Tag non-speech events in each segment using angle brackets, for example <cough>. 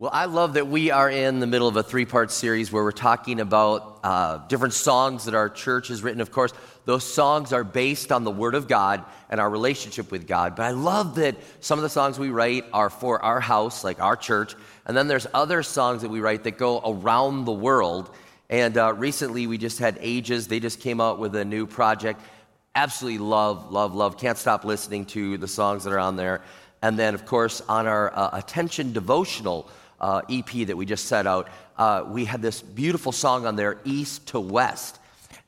Well, I love that we are in the middle of a three part series where we're talking about uh, different songs that our church has written. Of course, those songs are based on the Word of God and our relationship with God. But I love that some of the songs we write are for our house, like our church. And then there's other songs that we write that go around the world. And uh, recently we just had Ages, they just came out with a new project. Absolutely love, love, love. Can't stop listening to the songs that are on there. And then, of course, on our uh, Attention Devotional, uh, EP that we just set out, uh, we had this beautiful song on there, East to West.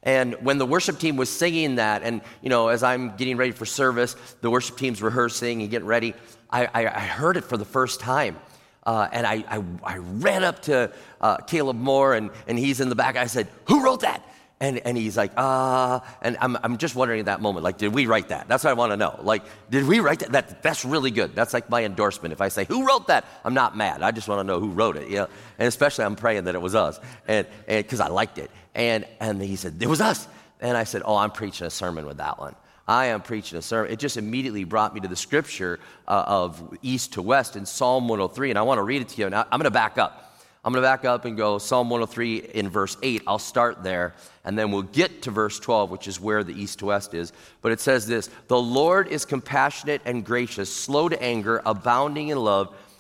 And when the worship team was singing that, and you know, as I'm getting ready for service, the worship team's rehearsing and getting ready, I, I, I heard it for the first time. Uh, and I, I, I, ran up to uh, Caleb Moore, and, and he's in the back. I said, Who wrote that? And, and he's like, ah, uh, and I'm, I'm just wondering at that moment, like, did we write that? That's what I want to know. Like, did we write that? that? That's really good. That's like my endorsement. If I say, who wrote that? I'm not mad. I just want to know who wrote it, you know? And especially I'm praying that it was us, and because I liked it. And, and he said, it was us. And I said, oh, I'm preaching a sermon with that one. I am preaching a sermon. It just immediately brought me to the scripture uh, of east to west in Psalm 103, and I want to read it to you. Now, I'm going to back up. I'm going to back up and go Psalm 103 in verse 8. I'll start there, and then we'll get to verse 12, which is where the east to west is. But it says this The Lord is compassionate and gracious, slow to anger, abounding in love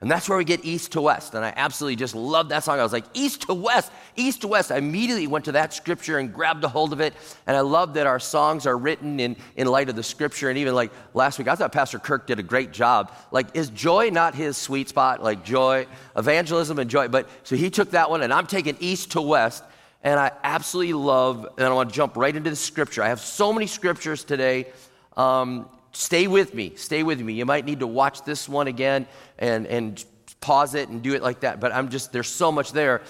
And that's where we get east to west. And I absolutely just love that song. I was like, east to west, east to west. I immediately went to that scripture and grabbed a hold of it. And I love that our songs are written in, in light of the scripture. And even like last week, I thought Pastor Kirk did a great job. Like, is joy not his sweet spot? Like, joy, evangelism, and joy. But so he took that one, and I'm taking east to west. And I absolutely love, and I want to jump right into the scripture. I have so many scriptures today. Um, stay with me. Stay with me. You might need to watch this one again and, and pause it and do it like that. But I'm just, there's so much there.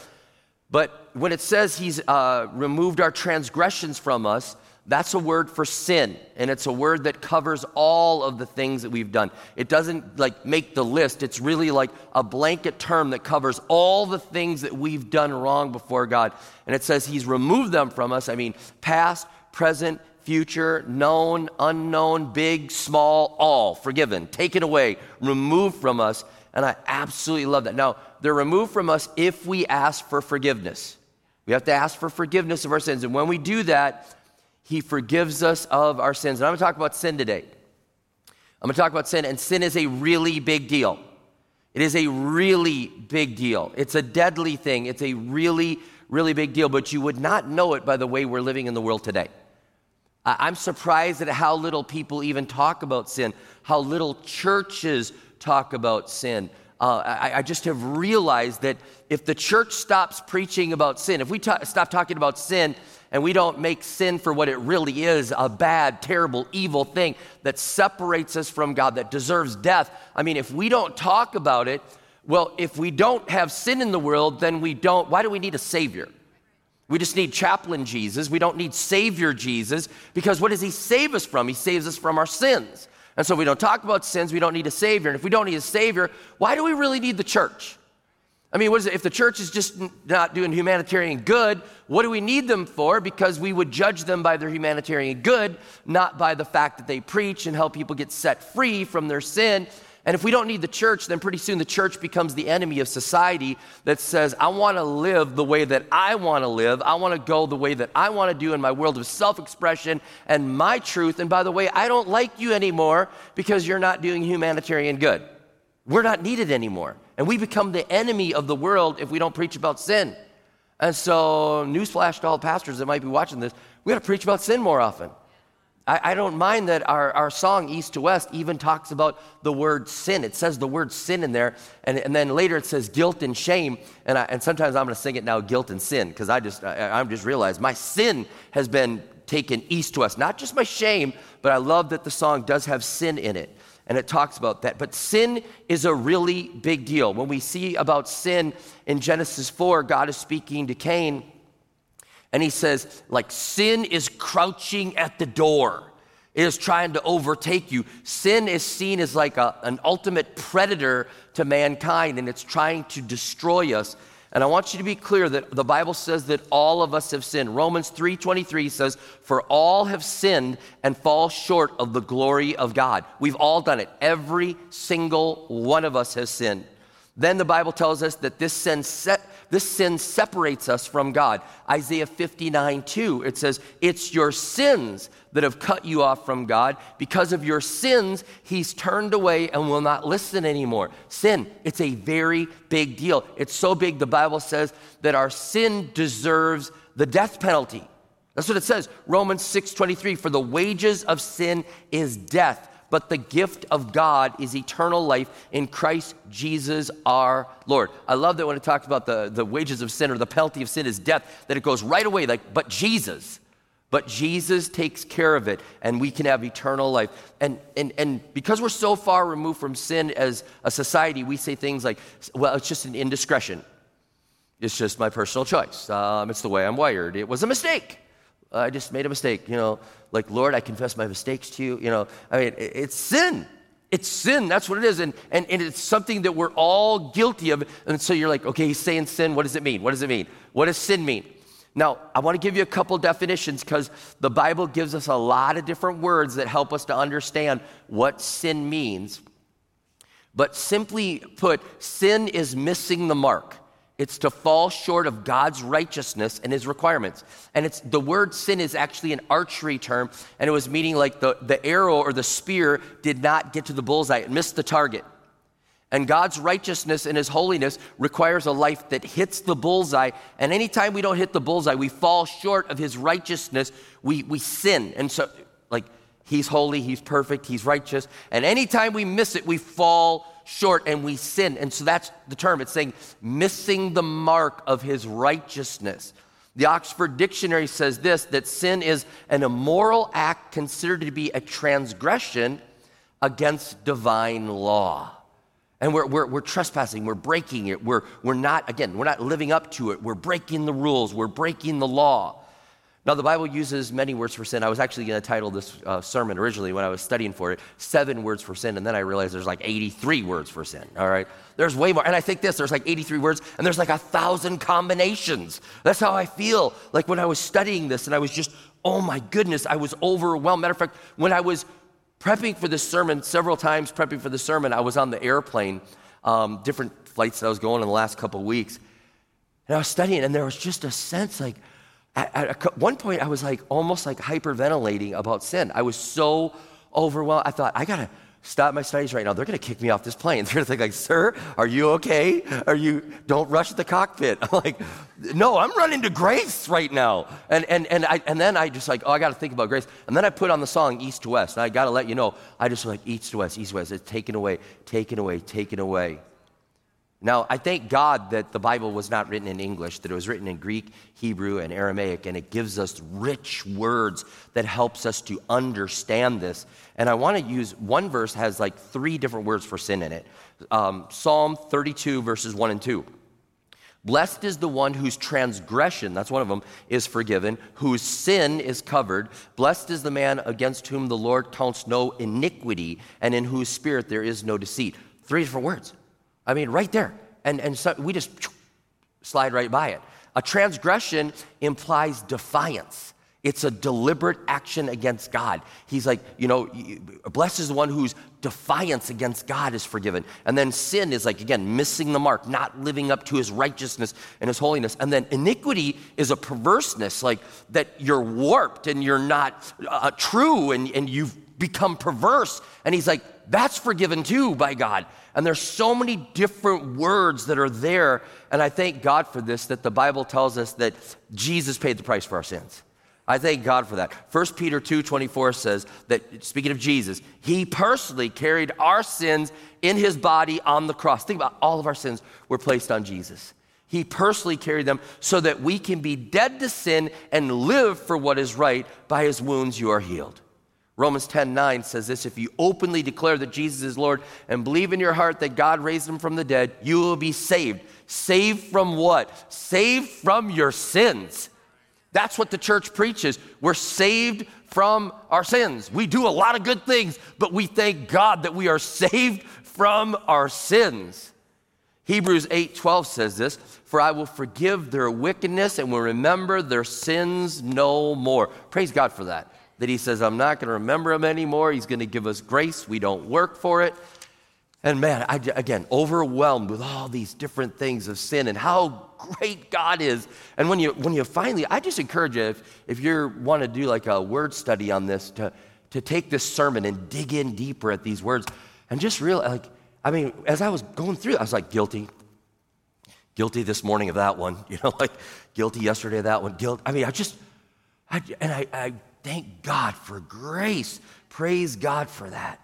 But when it says he's uh, removed our transgressions from us, that's a word for sin. And it's a word that covers all of the things that we've done. It doesn't like make the list. It's really like a blanket term that covers all the things that we've done wrong before God. And it says he's removed them from us. I mean, past, present, future, known, unknown, big, small, all forgiven, taken away, removed from us. And I absolutely love that. Now, they're removed from us if we ask for forgiveness. We have to ask for forgiveness of our sins. And when we do that, He forgives us of our sins. And I'm going to talk about sin today. I'm going to talk about sin, and sin is a really big deal. It is a really big deal. It's a deadly thing. It's a really, really big deal, but you would not know it by the way we're living in the world today. I'm surprised at how little people even talk about sin, how little churches talk about sin. Uh, I, I, just have realized that if the church stops preaching about sin, if we ta- stop talking about sin and we don't make sin for what it really is a bad, terrible, evil thing that separates us from God, that deserves death, I mean, if we don't talk about it, well, if we don't have sin in the world, then we don't, why do we need a Savior? We just need chaplain Jesus. We don't need Savior Jesus because what does He save us from? He saves us from our sins. And so we don't talk about sins, we don't need a Savior. And if we don't need a Savior, why do we really need the church? I mean, what is it? If the church is just not doing humanitarian good, what do we need them for? Because we would judge them by their humanitarian good, not by the fact that they preach and help people get set free from their sin and if we don't need the church, then pretty soon the church becomes the enemy of society that says, I want to live the way that I want to live. I want to go the way that I want to do in my world of self expression and my truth. And by the way, I don't like you anymore because you're not doing humanitarian good. We're not needed anymore. And we become the enemy of the world if we don't preach about sin. And so, newsflash to all pastors that might be watching this, we got to preach about sin more often. I, I, don't mind that our, our song, East to West, even talks about the word sin. It says the word sin in there, and, and then later it says guilt and shame. And, I, and sometimes I'm going to sing it now, guilt and sin, because I just, I, I just realized my sin has been taken east to west. Not just my shame, but I love that the song does have sin in it. And it talks about that. But sin is a really big deal. When we see about sin in Genesis 4, God is speaking to Cain and he says, like, sin is crouching at the door. It is trying to overtake you. Sin is seen as like a, an ultimate predator to mankind, and it's trying to destroy us. And I want you to be clear that the Bible says that all of us have sinned. Romans 3:23 says, "For all have sinned and fall short of the glory of God." We've all done it. Every single one of us has sinned. Then the Bible tells us that this sin set this sin separates us from God. Isaiah 59 2, it says, It's your sins that have cut you off from God. Because of your sins, He's turned away and will not listen anymore. Sin, it's a very big deal. It's so big, the Bible says that our sin deserves the death penalty. That's what it says. Romans 6:23 for the wages of sin is death but the gift of God is eternal life in Christ Jesus our Lord. I love that when it talks about the, the wages of sin or the penalty of sin is death, that it goes right away, like, but Jesus. But Jesus takes care of it, and we can have eternal life. And, and, and because we're so far removed from sin as a society, we say things like, well, it's just an indiscretion. It's just my personal choice. Um, it's the way I'm wired. It was a mistake. I just made a mistake, you know, like, Lord, I confess my mistakes to you. You know, I mean, it's sin. It's sin. That's what it is. And, and, and it's something that we're all guilty of. And so you're like, okay, he's saying sin. What does it mean? What does it mean? What does sin mean? Now, I want to give you a couple definitions because the Bible gives us a lot of different words that help us to understand what sin means. But simply put, sin is missing the mark. It's to fall short of God's righteousness and his requirements. And it's the word sin is actually an archery term, and it was meaning like the, the arrow or the spear did not get to the bullseye, it missed the target. And God's righteousness and his holiness requires a life that hits the bullseye. And anytime we don't hit the bullseye, we fall short of his righteousness, we, we sin. And so, like, he's holy, he's perfect, he's righteous. And anytime we miss it, we fall short and we sin. And so that's the term. It's saying missing the mark of his righteousness. The Oxford Dictionary says this that sin is an immoral act considered to be a transgression against divine law. And we're, we're, we're, trespassing, we're breaking it, we're, we're not, again, we're not living up to it, we're breaking the rules, we're breaking the law. Now, the Bible uses many words for sin. I was actually going to title this uh, sermon originally when I was studying for it, Seven Words for Sin, and then I realized there's like 83 words for sin, all right? There's way more. And I think this there's like 83 words, and there's like a thousand combinations. That's how I feel like when I was studying this, and I was just, oh my goodness, I was overwhelmed. Matter of fact, when I was prepping for this sermon, several times prepping for the sermon, I was on the airplane, um, different flights that I was going in the last couple weeks, and I was studying, and there was just a sense like, at, at one point, I was like almost like hyperventilating about sin. I was so overwhelmed. I thought, I gotta stop my studies right now. They're gonna kick me off this plane. <laughs> They're gonna think like, sir, are you okay? Are you, don't rush the cockpit. <laughs> I'm like, no, I'm running to grace right now. And, and, and, I, and then I just like, oh, I gotta think about grace. And then I put on the song East to West. And I gotta let you know, I just like East to West, East to West. It's taken away, taken away, taken away. Now, I thank God that the Bible was not written in English, that it was written in Greek, Hebrew, and Aramaic, and it gives us rich words that helps us to understand this. And I want to use one verse has like three different words for sin in it. Um, Psalm 32, verses 1 and 2. Blessed is the one whose transgression, that's one of them, is forgiven, whose sin is covered. Blessed is the man against whom the Lord counts no iniquity, and in whose spirit there is no deceit. Three different words. I mean, right there. And, and so we just slide right by it. A transgression implies defiance. It's a deliberate action against God. He's like, you know, blessed is the one whose defiance against God is forgiven. And then sin is like, again, missing the mark, not living up to his righteousness and his holiness. And then iniquity is a perverseness, like that you're warped and you're not uh, true and, and you've become perverse. And he's like, that's forgiven too by God. And there's so many different words that are there. And I thank God for this that the Bible tells us that Jesus paid the price for our sins. I thank God for that. 1 Peter 2 24 says that, speaking of Jesus, he personally carried our sins in his body on the cross. Think about all of our sins were placed on Jesus. He personally carried them so that we can be dead to sin and live for what is right. By his wounds you are healed. Romans 10 9 says this If you openly declare that Jesus is Lord and believe in your heart that God raised him from the dead, you will be saved. Saved from what? Saved from your sins. That's what the church preaches. We're saved from our sins. We do a lot of good things, but we thank God that we are saved from our sins. Hebrews 8:12 says this, "For I will forgive their wickedness and will remember their sins no more." Praise God for that. That he says, "I'm not going to remember him anymore. He's going to give us grace. We don't work for it." And man, I, again, overwhelmed with all these different things of sin and how great God is. And when you, when you finally, I just encourage you, if, if you want to do like a word study on this, to, to take this sermon and dig in deeper at these words and just realize, like, I mean, as I was going through, I was like, guilty. Guilty this morning of that one, <laughs> you know, like guilty yesterday of that one. Guilt. I mean, I just, I, and I, I thank God for grace. Praise God for that.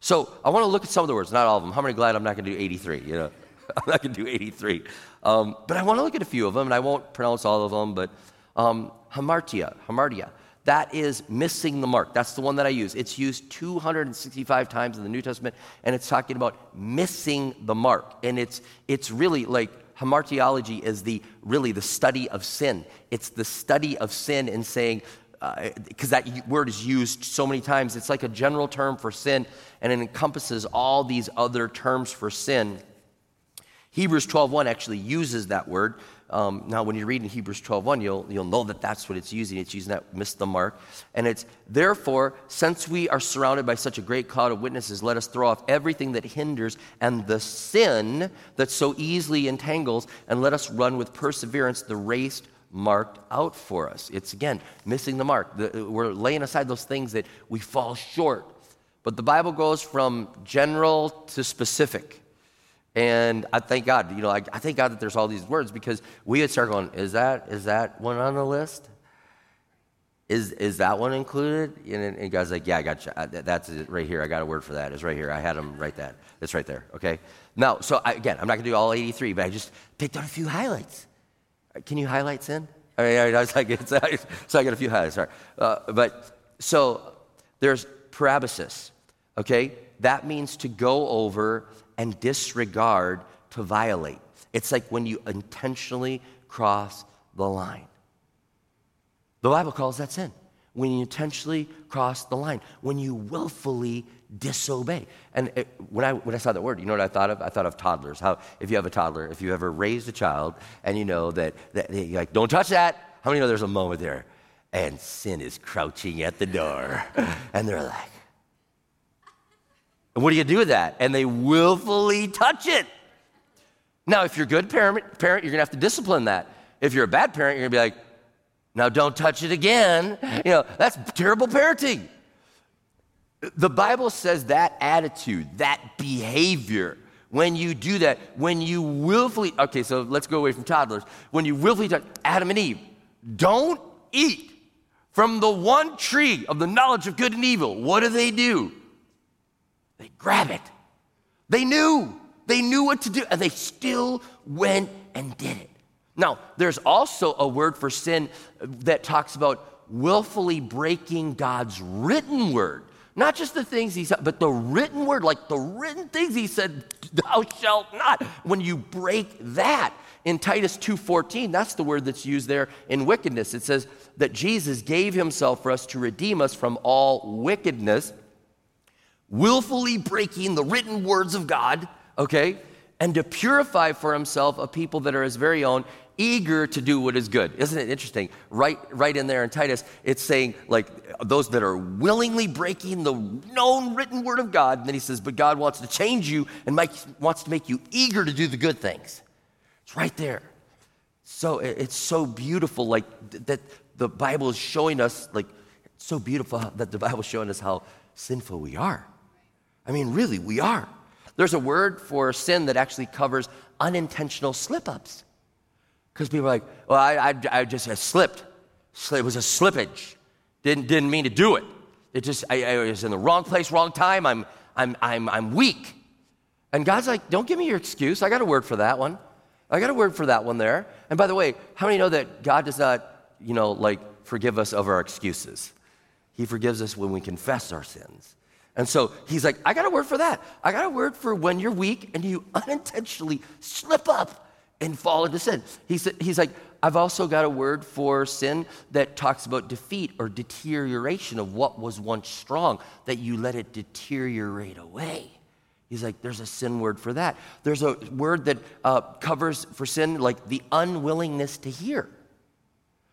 So I want to look at some of the words, not all of them. How many glad I'm not going to do 83? You know, <laughs> I'm not going to do 83. Um, but I want to look at a few of them, and I won't pronounce all of them. But um, hamartia, hamartia. That is missing the mark. That's the one that I use. It's used 265 times in the New Testament, and it's talking about missing the mark. And it's, it's really like hamartiology is the really the study of sin. It's the study of sin and saying, because uh, that word is used so many times, it's like a general term for sin, and it encompasses all these other terms for sin. Hebrews 12:1 actually uses that word. Um, now, when you read in Hebrews 12:1, you'll, you'll know that that's what it's using. It's using that miss the mark. And it's, therefore, since we are surrounded by such a great cloud of witnesses, let us throw off everything that hinders and the sin that so easily entangles, and let us run with perseverance the race marked out for us. It's, again, missing the mark. The, we're laying aside those things that we fall short. But the Bible goes from general to specific. And I thank God, you know, I, I, thank God that there's all these words because we would start going, is that, is that one on the list? Is, is that one included? And, and God's like, yeah, I got you. That's it right here. I got a word for that. It's right here. I had him write that. It's right there. Okay. Now, so I, again, I'm not going to do all 83, but I just picked out a few highlights. Can you highlight sin? I mean, I was <laughs> like, so I got a few highlights. Sorry. Uh, but so there's parabasis. Okay. That means to go over and disregard to violate. It's like when you intentionally cross the line. The Bible calls that sin. When you intentionally cross the line, when you willfully disobey. And it, when, I, when I saw that word, you know what I thought of? I thought of toddlers. How, if you have a toddler, if you ever raised a child and you know that, that they, like, don't touch that, how many know there's a moment there? And sin is crouching at the door. <laughs> and they're like, what do you do with that? And they willfully touch it. Now, if you're a good parent, parent you're going to have to discipline that. If you're a bad parent, you're going to be like, now don't touch it again. <laughs> You know, that's terrible parenting. The Bible says that attitude, that behavior, when you do that, when you willfully, okay, so let's go away from toddlers. When you willfully touch Adam and Eve, don't eat from the one tree of the knowledge of good and evil. What do they do? They grab it. They knew. They knew what to do, and they still went and did it. Now, there's also a word for sin that talks about willfully breaking God's written word. Not just the things he said, but the written word, like the written things he said, thou shalt not. When you break that, in Titus 2:14, that's the word that's used there in wickedness. It says that Jesus gave himself for us to redeem us from all wickedness willfully breaking the written words of God, okay, and to purify for himself a people that are his very own, eager to do what is good. Isn't it interesting? Right, right in there in Titus, it's saying like those that are willingly breaking the known written word of God. And then he says, but God wants to change you and make, wants to make you eager to do the good things. It's right there. So it's so beautiful, like that the Bible is showing us, like, it's so beautiful that the Bible is showing us how sinful we are. I mean, really, we are. There's a word for sin that actually covers unintentional slip ups. Because people are like, well, I, I, I just I slipped. it was a slippage. Didn't, didn't mean to do it. It just, I, I was in the wrong place, wrong time. I'm, I'm, I'm, I'm weak. And God's like, don't give me your excuse. I got a word for that one. I got a word for that one there. And by the way, how many know that God does not, you know, like forgive us of our excuses? He forgives us when we confess our sins. And so he's like, I got a word for that. I got a word for when you're weak and you unintentionally slip up and fall into sin. He's, he's like, I've also got a word for sin that talks about defeat or deterioration of what was once strong, that you let it deteriorate away. He's like, there's a sin word for that. There's a word that uh, covers for sin, like the unwillingness to hear.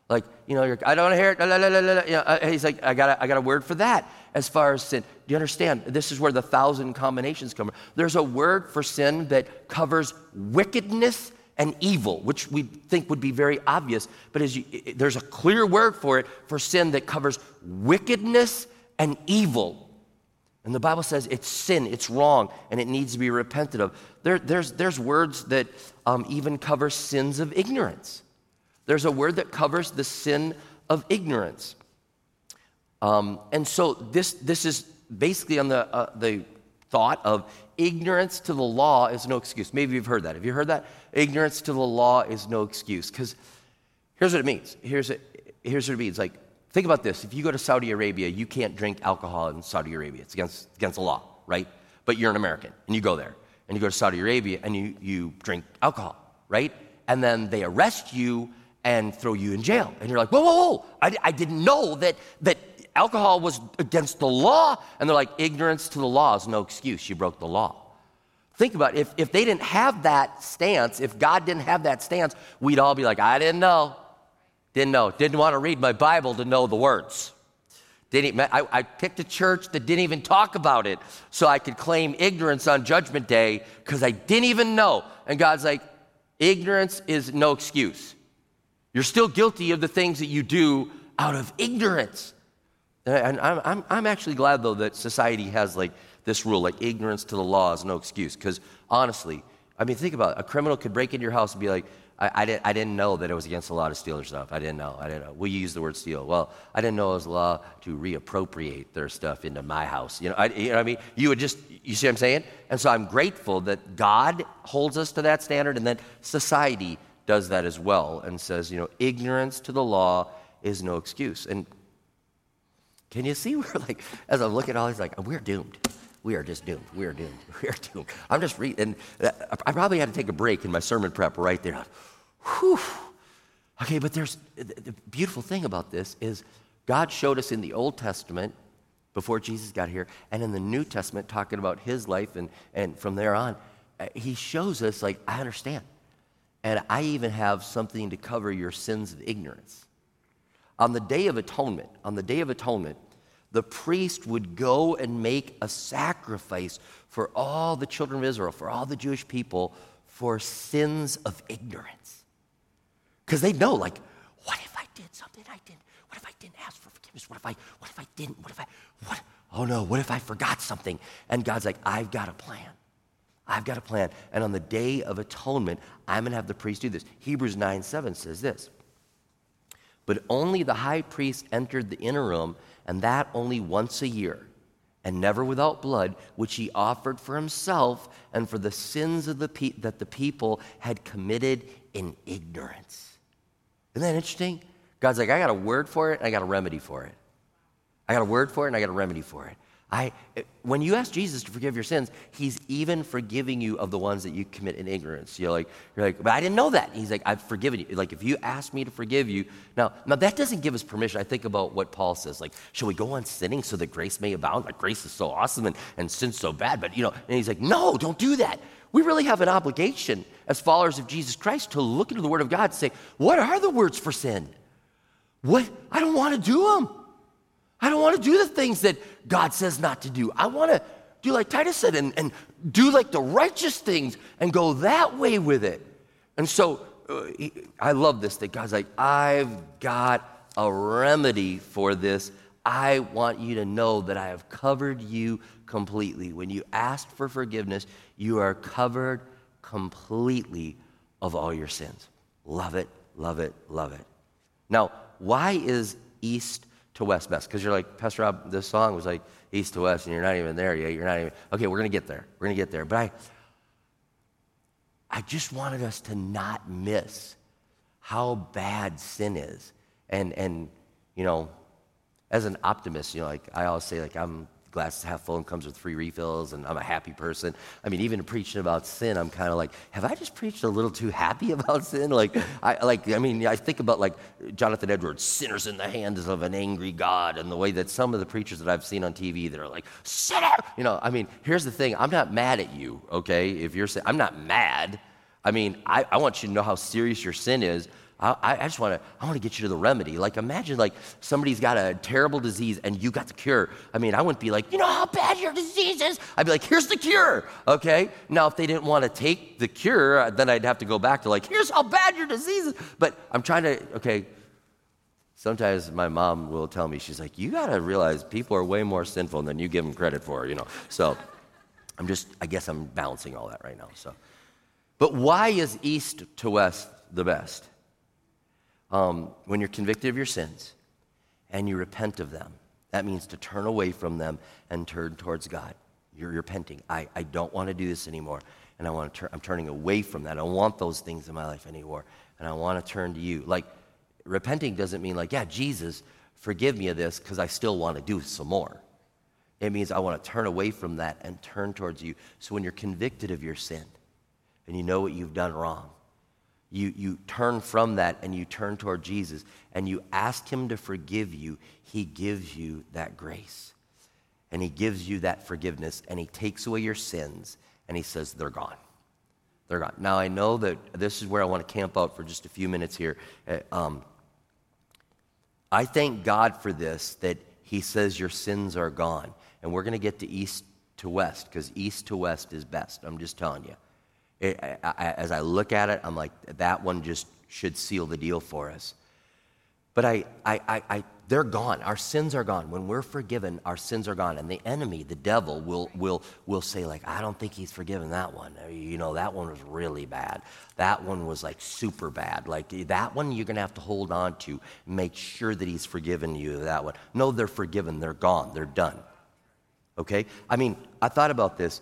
Like, you know, I don't hear it. La, la, la, you know, uh, he's like, I got, a, I got a word for that as far as sin. Do you understand? This is where the thousand combinations come from. There's a word for sin that covers wickedness and evil, which we think would be very obvious, but as you, there's a clear word for it for sin that covers wickedness and evil. And the Bible says it's sin, it's wrong, and it needs to be repented of. There, there's, there's words that um, even cover sins of ignorance. There's a word that covers the sin of ignorance. Um, and so this, this is basically on the, uh, the thought of ignorance to the law is no excuse. Maybe you've heard that. Have you heard that? Ignorance to the law is no excuse. Because here's what it means. Here's, a, here's what it means. Like, think about this. If you go to Saudi Arabia, you can't drink alcohol in Saudi Arabia. It's against, against the law, right? But you're an American and you go there and you go to Saudi Arabia and you, you drink alcohol, right? And then they arrest you and throw you in jail. And you're like, whoa, whoa, whoa. I, I didn't know that, that alcohol was against the law. And they're like, ignorance to the law is no excuse. You broke the law. Think about it. If, if they didn't have that stance, if God didn't have that stance, we'd all be like, I didn't know. Didn't know. Didn't want to read my Bible to know the words. Didn't, I, I picked a church that didn't even talk about it so I could claim ignorance on Judgment Day because I didn't even know. And God's like, ignorance is no excuse. You're still guilty of the things that you do out of ignorance. Uh, and I'm, I'm, I'm actually glad, though, that society has like this rule, like ignorance to the law is no excuse. Because honestly, I mean, think about it. A criminal could break into your house and be like, I, I, didn't, I didn't know that it was against the law to steal their stuff. I didn't know. I didn't know. We use the word steal. Well, I didn't know it was the law to reappropriate their stuff into my house. You know, I, you know what I mean? You would just, you see what I'm saying? And so I'm grateful that God holds us to that standard and that society does that as well and says, you know, ignorance to the law is no excuse. And can you see <laughs> where, like, as I look at all these, like, we're doomed. We are just doomed. We are doomed. <laughs> We are doomed. I'm just reading. Uh, I probably had to take a break in my sermon prep right there. Whew. Okay, but there's the beautiful thing about this is God showed us in the Old Testament before Jesus got here, and in the New Testament, talking about his life, and, and from there on, uh, he shows us, like, I understand. And I even have something to cover your sins of ignorance. On the Day of Atonement, on the Day of Atonement, the priest would go and make a sacrifice for all the children of Israel, for all the Jewish people, for sins of ignorance. Because they know, like, what if I did something I didn't? What if I didn't ask for forgiveness? What if I, what if I didn't? What if I, what? Oh no, what if I forgot something? And God's like, I've got a plan. I've got a plan. And on the day of atonement, I'm going to have the priest do this. Hebrews 9 7 says this. But only the high priest entered the inner room, and that only once a year, and never without blood, which he offered for himself and for the sins of the pe- that the people had committed in ignorance. Isn't that interesting? God's like, I got a word for it, and I got a remedy for it. I got a word for it, and I got a remedy for it. I, when you ask Jesus to forgive your sins, he's even forgiving you of the ones that you commit in ignorance. You're like, you're like, but I didn't know that. He's like, I've forgiven you. Like, if you ask me to forgive you, now, now that doesn't give us permission. I think about what Paul says. Like, shall we go on sinning so that grace may abound? Like, grace is so awesome and, and sin's so bad. But, you know, and he's like, no, don't do that. We really have an obligation as followers of Jesus Christ to look into the Word of God and say, what are the words for sin? What? I don't want to do them. I don't want to do the things that God says not to do. I want to do like Titus said and, and do like the righteous things and go that way with it. And so uh, I love this that God's like, I've got a remedy for this. I want you to know that I have covered you completely. When you ask for forgiveness, you are covered completely of all your sins. Love it, love it, love it. Now, why is east to west best? Because you're like, Pastor Rob, this song was like east to west, and you're not even there yet. You're not even, okay, we're going to get there. We're going to get there. But I, I just wanted us to not miss how bad sin is. And, and you know, as an optimist, you know, like I always say, like I'm glass half full and comes with free refills, and I'm a happy person. I mean, even preaching about sin, I'm kind of like, have I just preached a little too happy <laughs> about sin? Like, I like, I mean, I think about like Jonathan Edwards, sinners in the hands of an angry God, and the way that some of the preachers that I've seen on TV that are like, sinner, you know. I mean, here's the thing: I'm not mad at you, okay? If you're, I'm not mad. I mean, I, I want you to know how serious your sin is. I, I just want to I want to get you to the remedy. Like imagine like somebody's got a terrible disease and you got the cure. I mean, I wouldn't be like, you know how bad your disease is. I'd be like, here's the cure. Okay. Now, if they didn't want to take the cure, uh, then I'd have to go back to like, here's how bad your disease is. But I'm trying to okay. Sometimes my mom will tell me, she's like, you got to realize people are way more sinful than you give them credit for, you know. So I'm just, I guess I'm balancing all that right now. So, but why is east to west the best? Um, when you're convicted of your sins and you repent of them, that means to turn away from them and turn towards God. You're repenting. I, I don't want to do this anymore. And I want to turn, I'm turning away from that. I don't want those things in my life anymore. And I want to turn to you. Like, repenting doesn't mean, like, yeah, Jesus, forgive me of this because I still want to do some more. It means I want to turn away from that and turn towards you. So when you're convicted of your sin and you know what you've done wrong, you, you turn from that and you turn toward Jesus and you ask Him to forgive you, He gives you that grace. And He gives you that forgiveness and He takes away your sins and He says, they're gone. They're gone. Now, I know that this is where I want to camp out for just a few minutes here. Uh, um, I thank God for this, that He says your sins are gone. And we're going to get to east to west because east to west is best. I'm just telling you. It, I, as I look at it, I'm like, that one just should seal the deal for us. But I, I, I, I, they're gone. Our sins are gone. When we're forgiven, our sins are gone. And the enemy, the devil, will, will, will say, like, I don't think he's forgiven that one. Uh, you know, that one was really bad. That one was like super bad. Like that one you're going to have to hold on to. Make sure that he's forgiven you that one. No, they're forgiven. They're gone. They're done. Okay? I mean, I thought about this.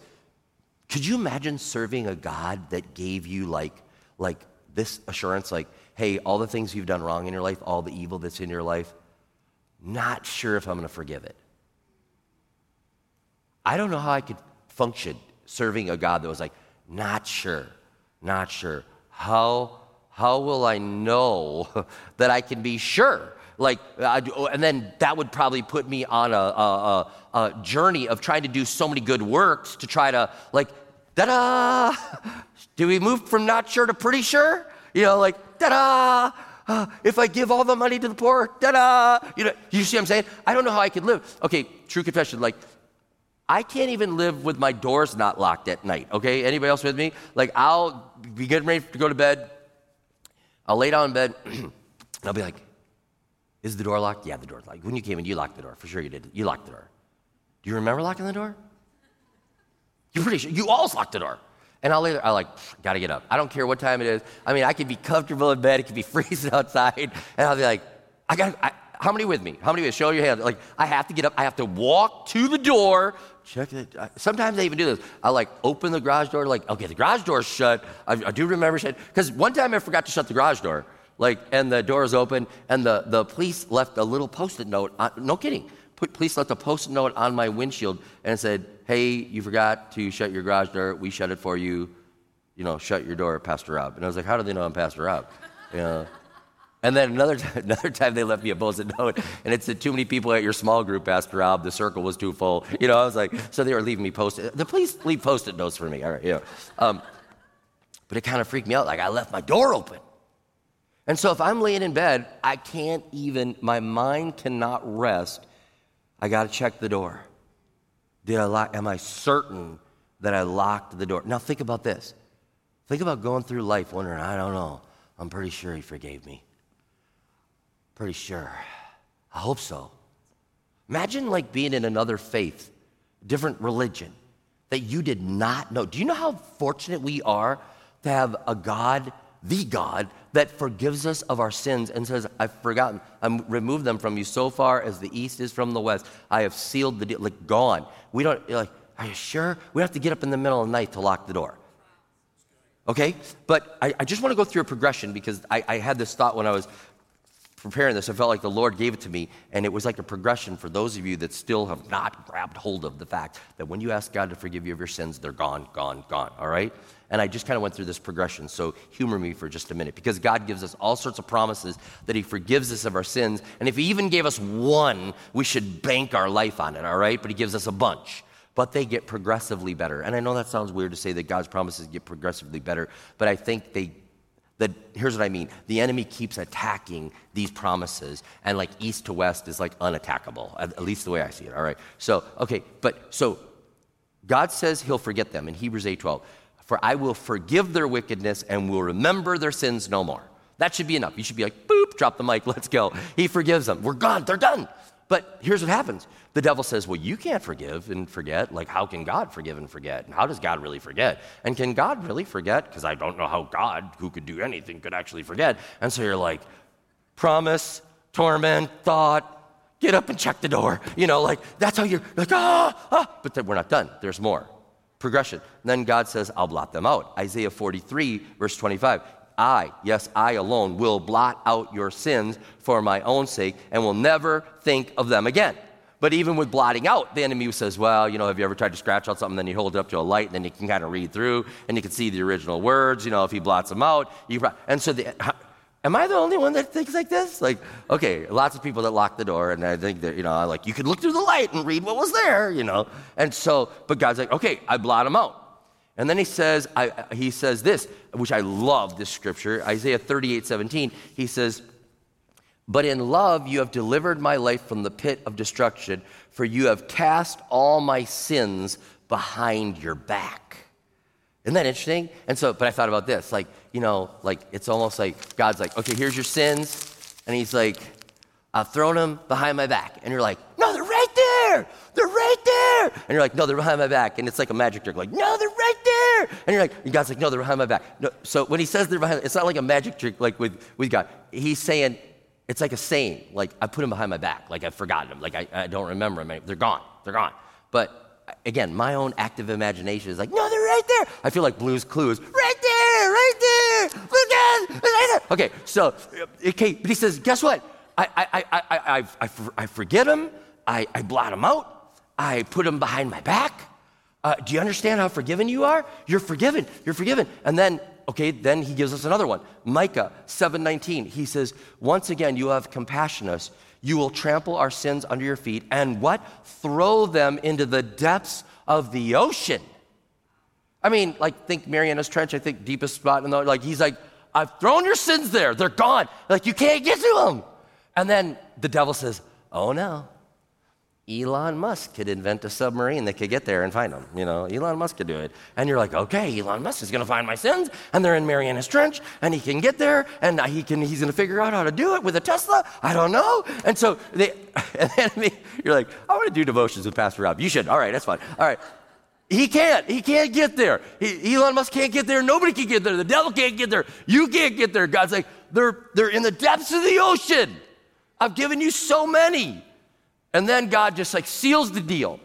Could you imagine serving a God that gave you like, like this assurance, like, hey, all the things you've done wrong in your life, all the evil that's in your life, not sure if I'm going to forgive it. I don't know how I could function serving a God that was like, not sure, not sure. How, how will I know <laughs> that I can be sure? Like, and then that would probably put me on a, a, a, a journey of trying to do so many good works to try to, like, da da. Do we move from not sure to pretty sure? You know, like, da da. Uh, if I give all the money to the poor, da da. You know, you see what I'm saying? I don't know how I could live. Okay, true confession. Like, I can't even live with my doors not locked at night. Okay, anybody else with me? Like, I'll be getting ready to go to bed. I'll lay down in bed. <clears throat> and I'll be like, is the door locked? Yeah, the door's locked. When you came in, you locked the door. For sure you did. You locked the door. Do you remember locking the door? You're pretty sure. You always locked the door. And I'll later, I like, gotta get up. I don't care what time it is. I mean, I could be comfortable in bed. It could be <laughs> freezing outside. And I'll be like, I got I, how many with me? How many with Show your hand. Like, I have to get up. I have to walk to the door, check it. Sometimes I even do this. I like open the garage door, like, okay, the garage door's shut. I, I do remember shut. Because one time I forgot to shut the garage door like, and the door is open, and the, the police left a little post-it note. On, no kidding. Police left a post-it note on my windshield and said, "Hey, you forgot to shut your garage door. We shut it for you. You know, shut your door, Pastor Rob." And I was like, "How do they know I'm Pastor Rob?" You know. And then another time, <laughs> another time they left me a post-it note, and it said, "Too many people at your small group, Pastor Rob. The circle was too full." You know, I was like, so they were leaving me post-it. The police leave post-it notes for me. All right, yeah. Um, but it kind of freaked me out. Like I left my door open. And so if I'm laying in bed, I can't even, my mind cannot rest. I got to check the door. Did I lock, am I certain that I locked the door? Now think about this. Think about going through life wondering, I don't know. I'm pretty sure he forgave me. Pretty sure. I hope so. Imagine like being in another faith, different religion that you did not know. Do you know how fortunate we are to have a God the God that forgives us of our sins and says, I've forgotten, I've removed them from you so far as the east is from the west. I have sealed the deal, like gone. We don't, like, are you sure? We have to get up in the middle of the night to lock the door. Okay? But I, I just want to go through a progression because I, I had this thought when I was preparing this. I felt like the Lord gave it to me, and it was like a progression for those of you that still have not grabbed hold of the fact that when you ask God to forgive you of your sins, they're gone, gone, gone. All right? And I just kind of went through this progression. So humor me for just a minute because God gives us all sorts of promises that He forgives us of our sins. And if He even gave us one, we should bank our life on it, all right? But He gives us a bunch but they get progressively better. And I know that sounds weird to say that God's promises get progressively better, but I think they that here's what I mean. The enemy keeps attacking these promises, and like east to west is like unattackable, at, least the way I see it. All right. So, okay, but so God says he'll forget them in Hebrews 8:12. For I will forgive their wickedness and will remember their sins no more. That should be enough. You should be like, boop, drop the mic, <laughs> let's go. He forgives them. We're gone, they're done. But here's what happens the devil says, Well, you can't forgive and forget. Like, how can God forgive and forget? And how does God really forget? And can God really forget? Because I don't know how God, who could do anything, could actually forget. And so you're like, Promise, torment, thought, get up and check the door. You know, like, that's how you're like, ah, ah. But then we're not done. There's more. Progression. And then God says, I'll blot them out. Isaiah 43, verse 25. I, yes, I alone, will blot out your sins for my own sake and will never think of them again. But even with blotting out, the enemy says, Well, you know, have you ever tried to scratch out something, then you hold it up to a light, and then you can kind of read through, and you can see the original words. You know, if he blots them out, you. And so, the, am I the only one that thinks like this? Like, okay, lots of people that lock the door, and I think that, you know, like, you could look through the light and read what was there, you know. And so, but God's like, Okay, I blot them out. And then he says, I, he says this, which I love this scripture, Isaiah 38 17. He says, But in love you have delivered my life from the pit of destruction, for you have cast all my sins behind your back. Isn't that interesting? And so, but I thought about this, like, you know, like it's almost like God's like, okay, here's your sins. And he's like, I've thrown them behind my back. And you're like, no, they're right there. They're right there. And you're like, no, they're behind my back. And it's like a magic trick, like, no, they're right there. And you're like, and God's like, no, they're behind my back. No, so when he says they're behind, it's not like a magic trick like with, with God. He's saying, it's like a saying, like, I put them behind my back. Like, I've forgotten them. Like, I, I don't remember them. They're gone. They're gone. But again, my own active imagination is like, no, they're right there. I feel like Blue's Clues, right there, right there. Look at, right there. Okay, so, okay, but he says, guess what? I, I, I, I, I, I forget them, I, I blot them out, I put them behind my back. Uh, do you understand how forgiven you are? You're forgiven. You're forgiven. And then, okay, then he gives us another one. Micah 7:19. He says, "Once again, you have compassion on us. You will trample our sins under your feet and what? Throw them into the depths of the ocean." I mean, like think Marianas Trench. I think deepest spot in the like. He's like, "I've thrown your sins there. They're gone. Like you can't get to them." And then the devil says, Oh no, Elon Musk could invent a submarine that could get there and find them. You know, Elon Musk could do it. And you're like, okay, Elon Musk is going to find my sins, and they're in Marianas Trench, and he can get there, and he can, he's going to figure out how to do it with a Tesla. I don't know. And so they, <laughs> and then you're like, I want to do devotions with Pastor Rob. You should. All right, that's fine. All right. He can't. He can't get there. He, Elon Musk can't get there. Nobody can get there. The devil can't get there. You can't get there. God's like, they're, they're in the depths of the ocean. I've given you so many. And then God just like seals the deal,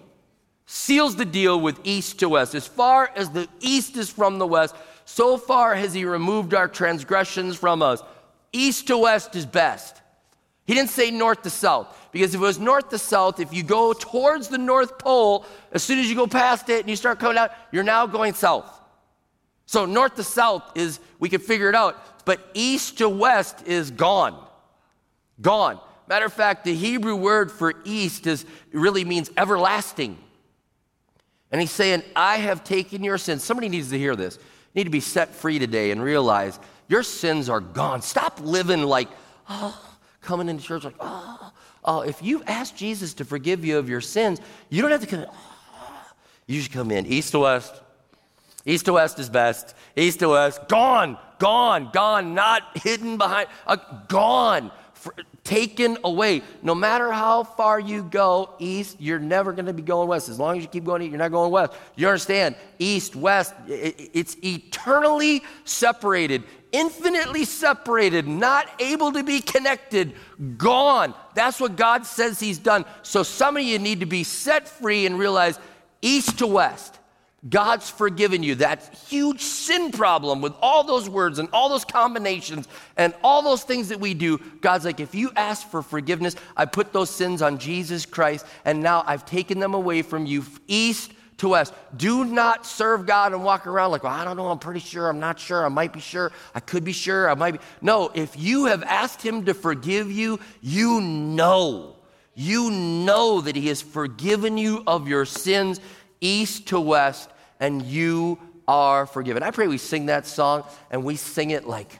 seals the deal with east to west. As far as the east is from the west, so far has He removed our transgressions from us. East to west is best. He didn't say north to south, because if it was north to south, if you go towards the North Pole, as soon as you go past it and you start coming out, you're now going south. So north to south is, we can figure it out, but east to west is gone. Gone. Matter of fact, the Hebrew word for east is really means everlasting. And he's saying, I have taken your sins. Somebody needs to hear this. You need to be set free today and realize your sins are gone. Stop living like, oh, coming into church like, oh, oh. If you've asked Jesus to forgive you of your sins, you don't have to come. Oh. You should come in east to west. East to west is best. East to west, gone, gone, gone, not hidden behind, uh, gone taken away. No matter how far you go east, you're never going to be going west. As long as you keep going east, you're not going west. You understand? East, west, it's eternally separated. infinitely separated, not able to be connected, gone. That's what God says He's done. So some of you need to be set free and realize east to west. God's forgiven you. That huge sin problem with all those words and all those combinations and all those things that we do. God's like, if you ask for forgiveness, I put those sins on Jesus Christ, and now I've taken them away from you east to west. Do not serve God and walk around like, well, I don't know, I'm pretty sure, I'm not sure, I might be sure, I could be sure, I might be. No, if you have asked Him to forgive you, you know. You know that He has forgiven you of your sins east to west, and you are forgiven. I pray we sing that song and we sing it like,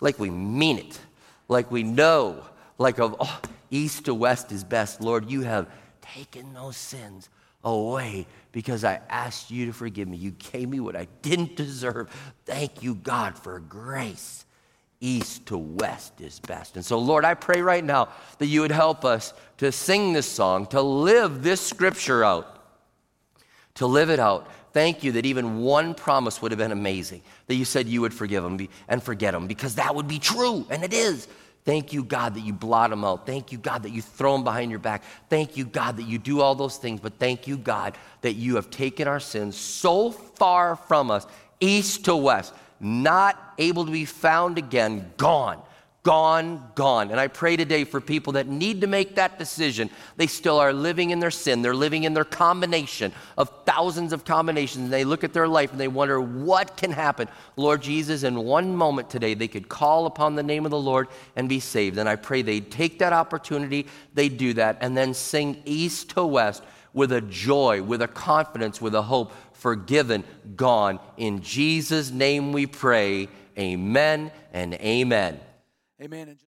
like we mean it, like we know, like of oh, east to west is best. Lord, you have taken those sins away because I asked you to forgive me. You gave me what I didn't deserve. Thank you, God, for grace. East to west is best. And so, Lord, I pray right now that you would help us to sing this song, to live this scripture out to live it out. Thank you that even one promise would have been amazing. That you said you would forgive them and forget them because that would be true, and it is. Thank you, God, that you blot them out. Thank you, God, that you throw them behind your back. Thank you, God, that you do all those things. But thank you, God, that you have taken our sins so far from us, east to west, not able to be found again, gone gone, gone. And I pray today for people that need to make that decision. They still are living in their sin. They're living in their combination of thousands of combinations. And they look at their life and they wonder what can happen. Lord Jesus, in one moment today, they could call upon the name of the Lord and be saved. And I pray they'd take that opportunity, they do that, and then sing east to west with a joy, with a confidence, with a hope, forgiven, gone. In Jesus' name we pray. Amen and amen. Amen.